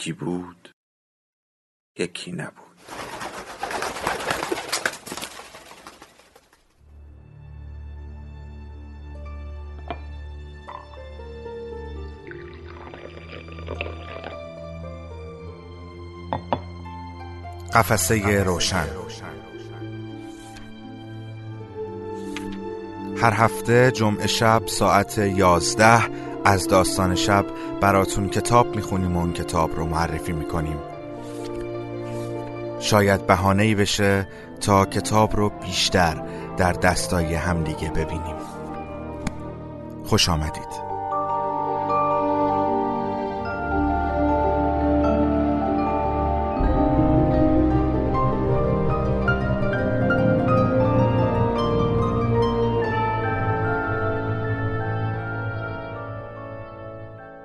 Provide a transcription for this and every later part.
یکی بود یکی نبود. قفسه روشن. هر هفته جمعه شب ساعت یازده از داستان شب براتون کتاب می‌خونیم و اون کتاب رو معرفی می‌کنیم. شاید بهانه بشه تا کتاب رو بیشتر در دستای همدیگه ببینیم. خوش آمدید.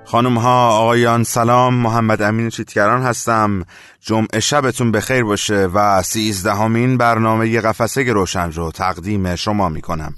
خانم ها آقایان سلام. محمد امین چیتگران هستم. جمعه شبتون بخیر باشه و سیزدهمین برنامه قفسه روشن رو تقدیم شما می‌کنم.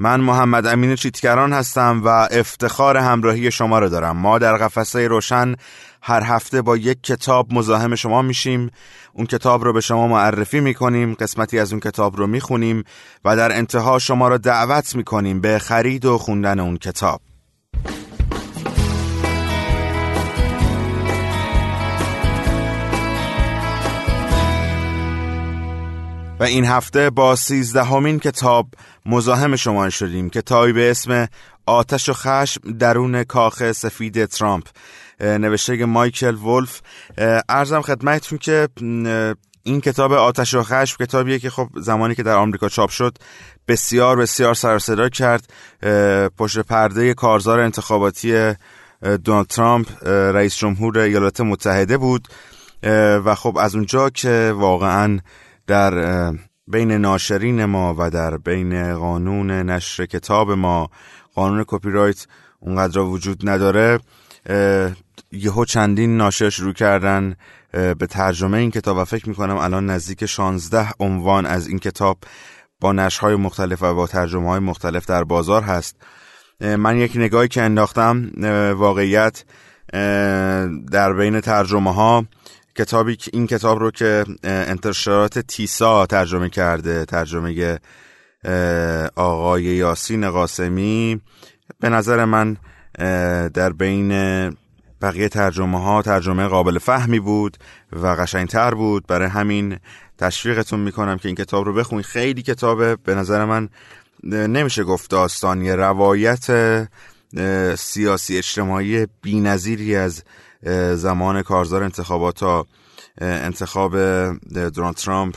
من محمد امین چیتگران هستم و افتخار همراهی شما رو دارم. ما در قفسه روشن هر هفته با یک کتاب مزاحم شما میشیم. اون کتاب رو به شما معرفی می‌کنیم قسمتی از اون کتاب رو می‌خونیم و در انتها شما رو دعوت می‌کنیم به خرید و خوندن اون کتاب. و این هفته با سیزدهمین کتاب مزاحم شما شدیم کتابی به اسم آتش و خشم درون کاخ سفید ترامپ. نوشته مایکل ولف ارزم خدمتتون که این کتاب آتش و خشم کتابیه که خب زمانی که در آمریکا چاپ شد بسیار بسیار سر صدا کرد. پشت پرده کارزار انتخاباتی دونالد ترامپ رئیس جمهور ایالات متحده بود. و خب از اونجا که واقعا در بین ناشرین ما و در بین قانون نشر کتاب ما قانون کپی رایت اونقدر وجود نداره یهو چندین ناشر شروع کردن به ترجمه این کتاب و فکر می‌کنم الان نزدیک 16 عنوان از این کتاب با نشرهای مختلف و با ترجمه های مختلف در بازار هست. من یک نگاهی که انداختم واقعیت در بین ترجمه ها کتابی این کتاب رو که انتشارات تیسا ترجمه کرده ترجمه آقای یاسین قاسمی. به نظر من در بین بقیه ترجمه ها ترجمه قابل فهمی بود و قشنگتر بود. برای همین تشویقتون می‌کنم که این کتاب رو بخونید. خیلی کتابه. به نظر من نمیشه گفت داستانی روایت سیاسی اجتماعی بینظیری از زمان کارزار انتخابات تا انتخاب دونالد ترامپ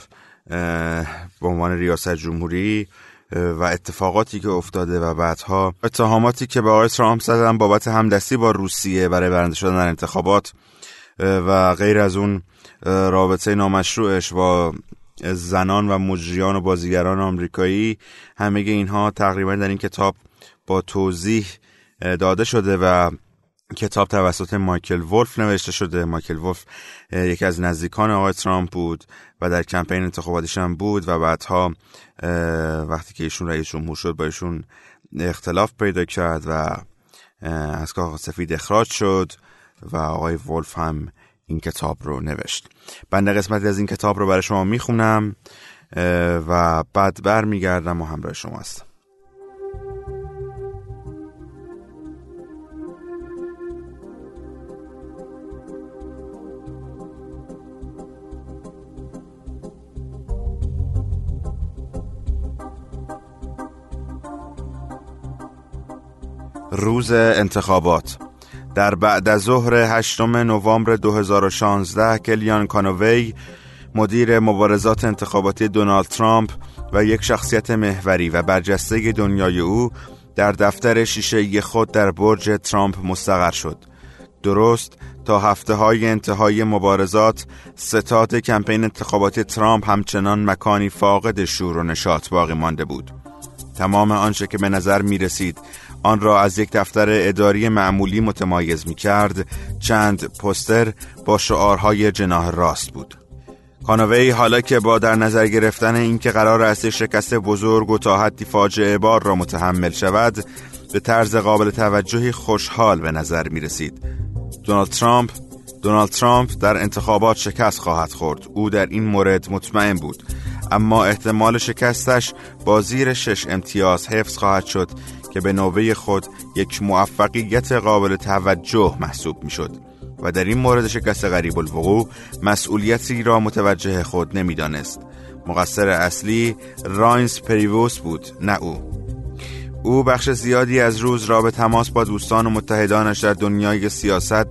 به عنوان ریاست جمهوری و اتفاقاتی که افتاده و بعدها. اتهاماتی که به آقای ترامپ زدن بابت همدستی با روسیه برای برنده شدن در انتخابات و غیر از اون رابطه نامشروعش با زنان و مجریان و بازیگران آمریکایی همه اینها تقریبا در این کتاب با توضیح داده شده و کتاب توسط مایکل ولف نوشته شده. مایکل ولف یکی از نزدیکان آقای ترامپ بود و در کمپین انتخاباتیش هم بود و بعدها وقتی که ایشون رئیس جمهور شد با ایشون اختلاف پیدا کرد و از کاخ سفید اخراج شد و آقای ولف هم این کتاب رو نوشت. بنده قسمتی از این کتاب رو برای شما می‌خونم و بعد بر میگردم و همراه شما هستم. روز انتخابات. در بعد از ظهر 8 نوامبر 2016 کلیان کانووی مدیر مبارزات انتخاباتی دونالد ترامپ و یک شخصیت محوری و برجسته دنیای او در دفتر شیشه خود در برج ترامپ مستقر شد. درست تا هفته های انتهای مبارزات ستاد کمپین انتخاباتی ترامپ همچنان مکانی فاقد شور و نشاط باقی مانده بود. تمام آنچه که به نظر می رسید آن را از یک دفتر اداری معمولی متمایز می کرد چند پستر با شعارهای جناه راست بود. کانوی حالا که با در نظر گرفتن اینکه قرار است شکست بزرگ و تا حدی فاجعه بار را متحمل شود به طرز قابل توجهی خوشحال به نظر می رسید دونالد ترامپ دونالد ترامپ در انتخابات شکست خواهد خورد. او در این مورد مطمئن بود. اما احتمال شکستش با زیر شش امتیاز حفظ خواهد شد. که به نوبه خود یک موفقیت قابل توجه محسوب می شد و در این مورد شکست غریب الوقوع مسئولیتی را متوجه خود نمی‌دانست. مقصر اصلی راینز پریووس بود نه او او بخش زیادی از روز را به تماس با دوستان و متحدانش در دنیای سیاست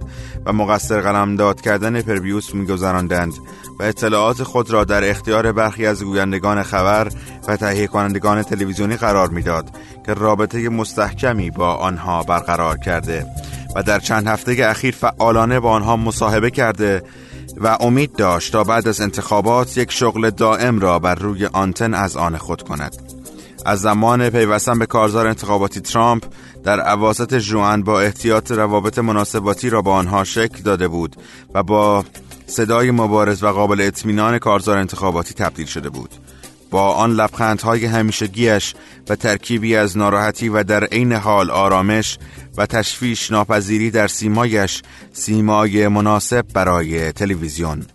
و مقصر قلمداد کردن پرویوس میگذراندند و اطلاعات خود را در اختیار برخی از گویندگان خبر و تهیه کنندگان تلویزیونی قرار می‌داد که رابطه مستحکمی با آنها برقرار کرده و در چند هفته اخیر فعالانه با آنها مصاحبه کرده و امید داشت تا بعد از انتخابات یک شغل دائم را بر روی آنتن از آن خود کند. از زمان پیوستن به کارزار انتخاباتی ترامپ در عواسط جوان با احتیاط روابط مناسباتی را با آنها شکل داده بود و با صدای مبارز و قابل اطمینان کارزار انتخاباتی تبدیل شده بود. با آن لبخندهای همیشگیش و ترکیبی از ناراحتی و در عین حال آرامش و تشویش ناپذیری در سیمایش سیمای مناسب برای تلویزیون.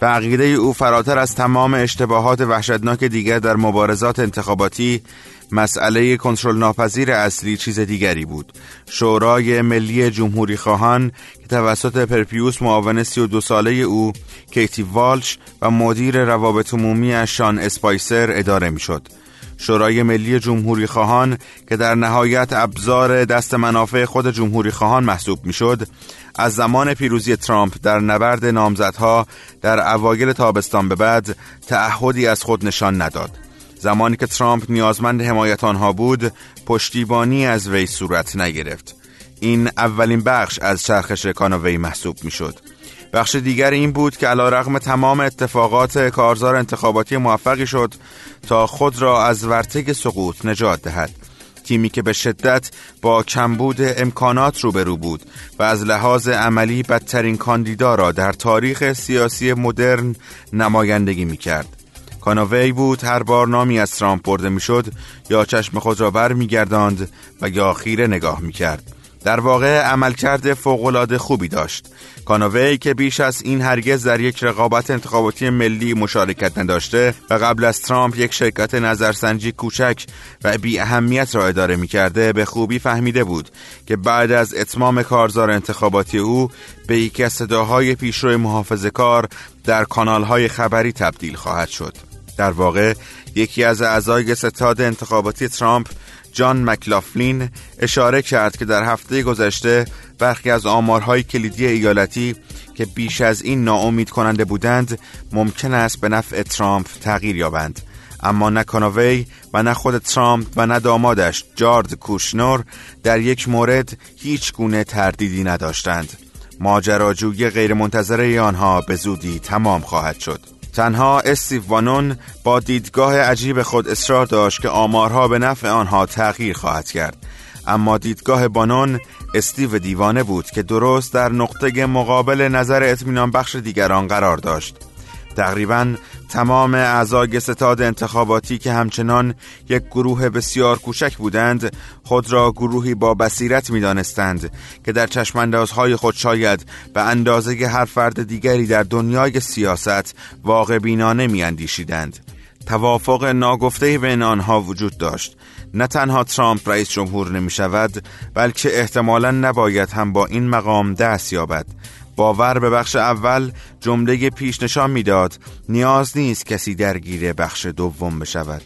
به عقیده او فراتر از تمام اشتباهات وحشتناک دیگر در مبارزات انتخاباتی مسئله کنترل ناپذیر اصلی چیز دیگری بود شورای ملی جمهوری خواهان که توسط پرپیوس معاون 32 ساله او کیتی والش و مدیر روابط عمومی شان اسپایسر اداره می‌شد. شورای ملی جمهوری خواهان که در نهایت ابزار دست منافع خود جمهوری خواهان محسوب می‌شد از زمان پیروزی ترامپ در نبرد نامزدها در اوایل تابستان به بعد تعهدی از خود نشان نداد. زمانی که ترامپ نیازمند حمایت آنها بود پشتیبانی از وی صورت نگرفت. این اولین بخش از چرخش کانوی محسوب می‌شد. بخش دیگر این بود که علا رغم تمام اتفاقات کارزار انتخاباتی موفقی شد تا خود را از ورتگ سقوط نجات دهد تیمی که به شدت با کمبود امکانات روبرو بود و از لحاظ عملی بدترین کاندیدا را در تاریخ سیاسی مدرن نمایندگی می کرد. کاناوی بود هر بار نامی از ترامپ برده می‌شد یا چشم خود را بر میگرداند و یا خیره نگاه می‌کرد در واقع عملکرد فوقالعاده خوبی داشت. کانوی که بیش از این هرگز در یک رقابت انتخاباتی ملی مشارکت نداشته و قبل از ترامپ یک شرکت نظرسنجی کوچک و بی اهمیت را اداره می کرده به خوبی فهمیده بود که بعد از اتمام کارزار انتخاباتی او به یکی از صداهای پیشرو محافظه کار در کانالهای خبری تبدیل خواهد شد. در واقع یکی از اعضای ستاد انتخاباتی ترامپ جان مکلافلین اشاره کرد که در هفته گذشته برخی از آمارهای کلیدی ایالتی که بیش از این ناامید کننده بودند ممکن است به نفع ترامپ تغییر یابند. اما نه کانوی و نه خود ترامپ و نه دامادش جارد کوشنور در یک مورد هیچ گونه تردیدی نداشتند. ماجراجویی غیرمنتظره آنها به زودی تمام خواهد شد. تنها استیو وانون با دیدگاه عجیب خود اصرار داشت که آمارها به نفع آنها تغییر خواهد کرد. اما دیدگاه بانون استیو دیوانه بود که درست در نقطه مقابل نظر اطمینان بخش دیگران قرار داشت. تقریبا تمام اعضای ستاد انتخاباتی که همچنان یک گروه بسیار کوچک بودند خود را گروهی با بصیرت می دانستند که در چشماندازهای خود شاید به اندازه هر فرد دیگری در دنیای سیاست واقع بینانه می اندیشیدند. توافق ناگفته بین آنها وجود داشت نه تنها ترامپ رئیس جمهور نمی شود بلکه احتمالا نباید هم با این مقام دست یابد باور به بخش اول جمله پیش نشان می‌داد. نیاز نیست کسی درگیر بخش دوم بشود.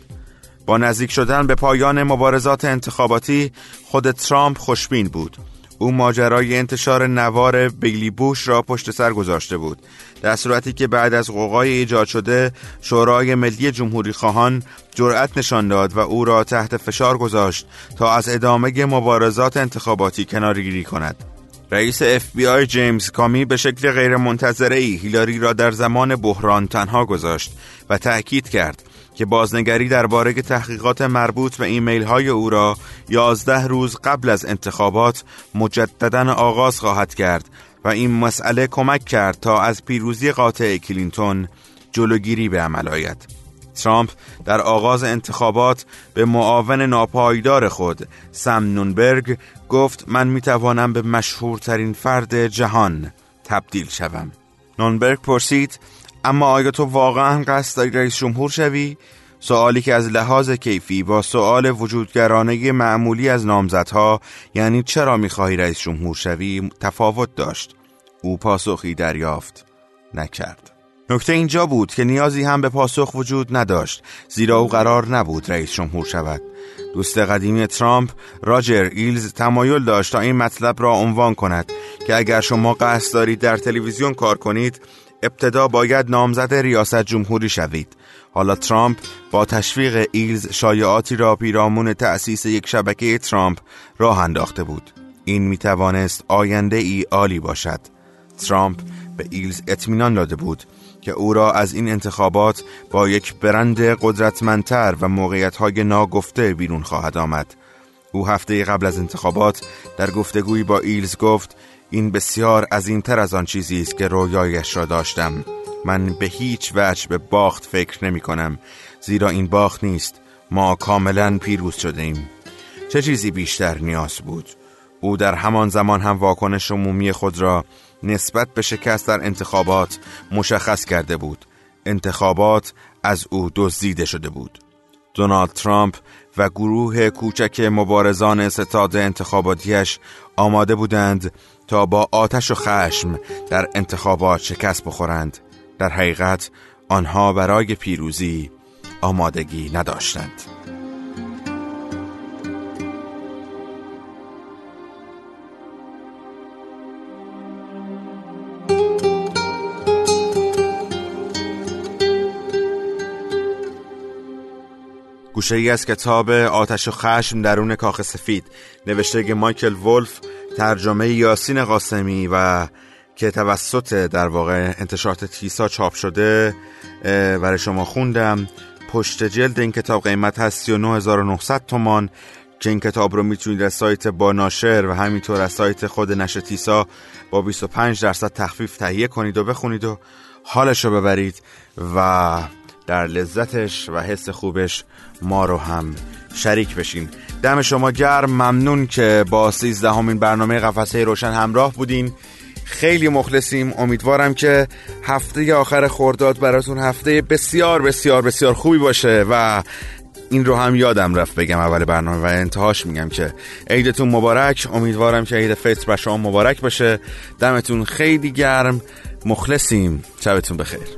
با نزدیک شدن به پایان مبارزات انتخاباتی خود ترامپ خوشبین بود. او ماجرای انتشار نوار بیلی بوش را پشت سر گذاشته بود. در صورتی که بعد از غوغای ایجاد شده شورای ملی جمهوری خواهان جرأت نشان داد و او را تحت فشار گذاشت تا از ادامه مبارزات انتخاباتی کناره‌گیری کند. رئیس اف بی آی جیمز کامی به شکل غیر ای هیلاری را در زمان بحران تنها گذاشت و تأکید کرد که بازنگری درباره تحقیقات مربوط به ایمیل های او را یازده روز قبل از انتخابات مجددا آغاز خواهد کرد و این مسئله کمک کرد تا از پیروزی قاطع کلینتون جلوگیری به عمل آید. ترامپ در آغاز انتخابات به معاون ناپایدار خود سم نونبرگ گفت من می‌توانم به مشهورترین فرد جهان تبدیل شوم. نونبرگ پرسید اما آیا تو واقعا قصد داری رئیس جمهور شوی؟ سوالی که از لحاظ کیفی با سوال وجودگرانه معمولی از نامزدها یعنی چرا می‌خواهی رئیس جمهور شوی تفاوت داشت او پاسخی دریافت نکرد نکته اینجا بود که نیازی هم به پاسخ وجود نداشت زیرا او قرار نبود رئیس جمهور شود دوست قدیمی ترامپ راجر ایلز تمایل داشت تا این مطلب را عنوان کند که اگر شما قصد دارید در تلویزیون کار کنید ابتدا باید نامزد ریاست جمهوری شوید. حالا ترامپ با تشویق ایلز شایعاتی را پیرامون تأسیس یک شبکه ترامپ راه انداخته بود. این می توانست آینده ای عالی باشد. ترامپ به ایلز اطمینان داده بود که او را از این انتخابات با یک برند قدرتمندتر و موقعیت‌های ناگفته بیرون خواهد آمد. او هفته قبل از انتخابات در گفتگویی با ایلز گفت این بسیار تر از آن چیزی است که رویایش را داشتم. من به هیچ وجه به باخت فکر نمی کنم زیرا این باخت نیست. ما کاملا پیروز شده ایم چه چیزی بیشتر نیاز بود؟ او در همان زمان هم واکنش عمومی خود را نسبت به شکست در انتخابات مشخص کرده بود. انتخابات از او دزدیده شده بود. دونالد ترامپ و گروه کوچک مبارزان ستاد انتخاباتیش آماده بودند تا با آتش و خشم در انتخابات شکست بخورند. در حقیقت آنها برای پیروزی آمادگی نداشتند. گوشه ای از کتاب آتش و خشم درون کاخ سفید. نوشته مایکل ولف ترجمه یاسین قاسمی و که توسط در واقع انتشارات تیسا چاپ شده برای شما خوندم. پشت جلد این کتاب قیمت هست 39900 تومان. که این کتاب رو می‌تونید از سایت با ناشر و همینطور از سایت خود نشر تیسا با 25 درصد تخفیف تهیه کنید و بخونید و حالش رو ببرید و در لذتش و حس خوبش ما رو هم شریک بشین. دم شما گرم ممنون که با سیزدهمین برنامه قفسه روشن همراه بودین. خیلی مخلصیم. امیدوارم که هفته آخر خورداد براتون هفته بسیار بسیار بسیار خوبی باشه و این رو هم یادم رفت بگم اول برنامه و انتهاش میگم که عیدتون مبارک. امیدوارم که عید فطر به شما مبارک باشه. دمتون خیلی گرم. مخلصیم. شبتون بخیر.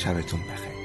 شبتون بخیر.